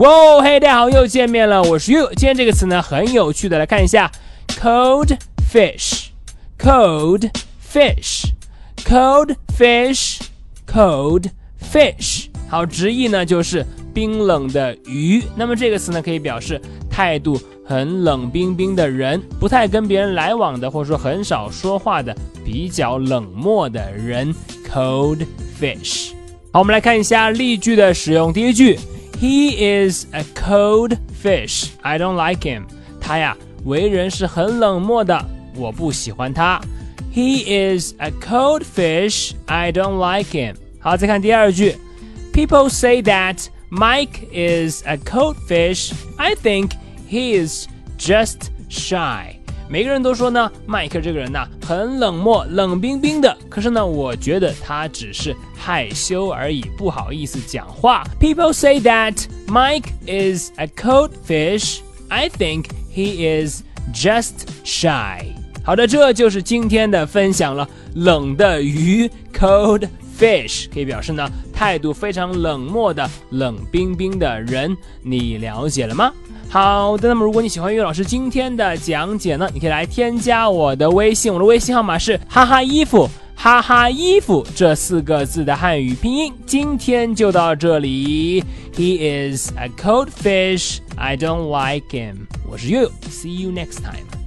哇，嘿，大家好，又见面了，我是 you。今天这个词呢很有趣的，来看一下，cold fish，cold fish，cold fish，cold fish。好，直译呢就是冰冷的鱼。那么这个词呢可以表示态度很冷冰冰的人，不太跟别人来往的，或者说很少说话的，比较冷漠的人，cold fish。好，我们来看一下例句的使用。第一句。He is a cold fish. I don't like him. 他呀，为人是很冷漠的，我不喜欢他。He is a cold fish. I don't like him. 好，再看第二句。People say that Mike is a cold fish. I think he is just shy. 每个人都说呢，迈克这个人呐很冷漠，冷冰冰的。可是呢，我觉得他只是害羞而已，不好意思讲话。People say that Mike is a cold fish. I think he is just shy. 好的，这就是今天的分享了。冷的鱼，cold fish，可以表示呢态度非常冷漠的冷冰冰的人。你了解了吗？好的，那么如果你喜欢岳老师今天的讲解呢，你可以来添加我的微信，我的微信号码是哈哈衣服哈哈衣服这四个字的汉语拼音。今天就到这里，He is a cold fish. I don't like him. 我是 You. See you next time.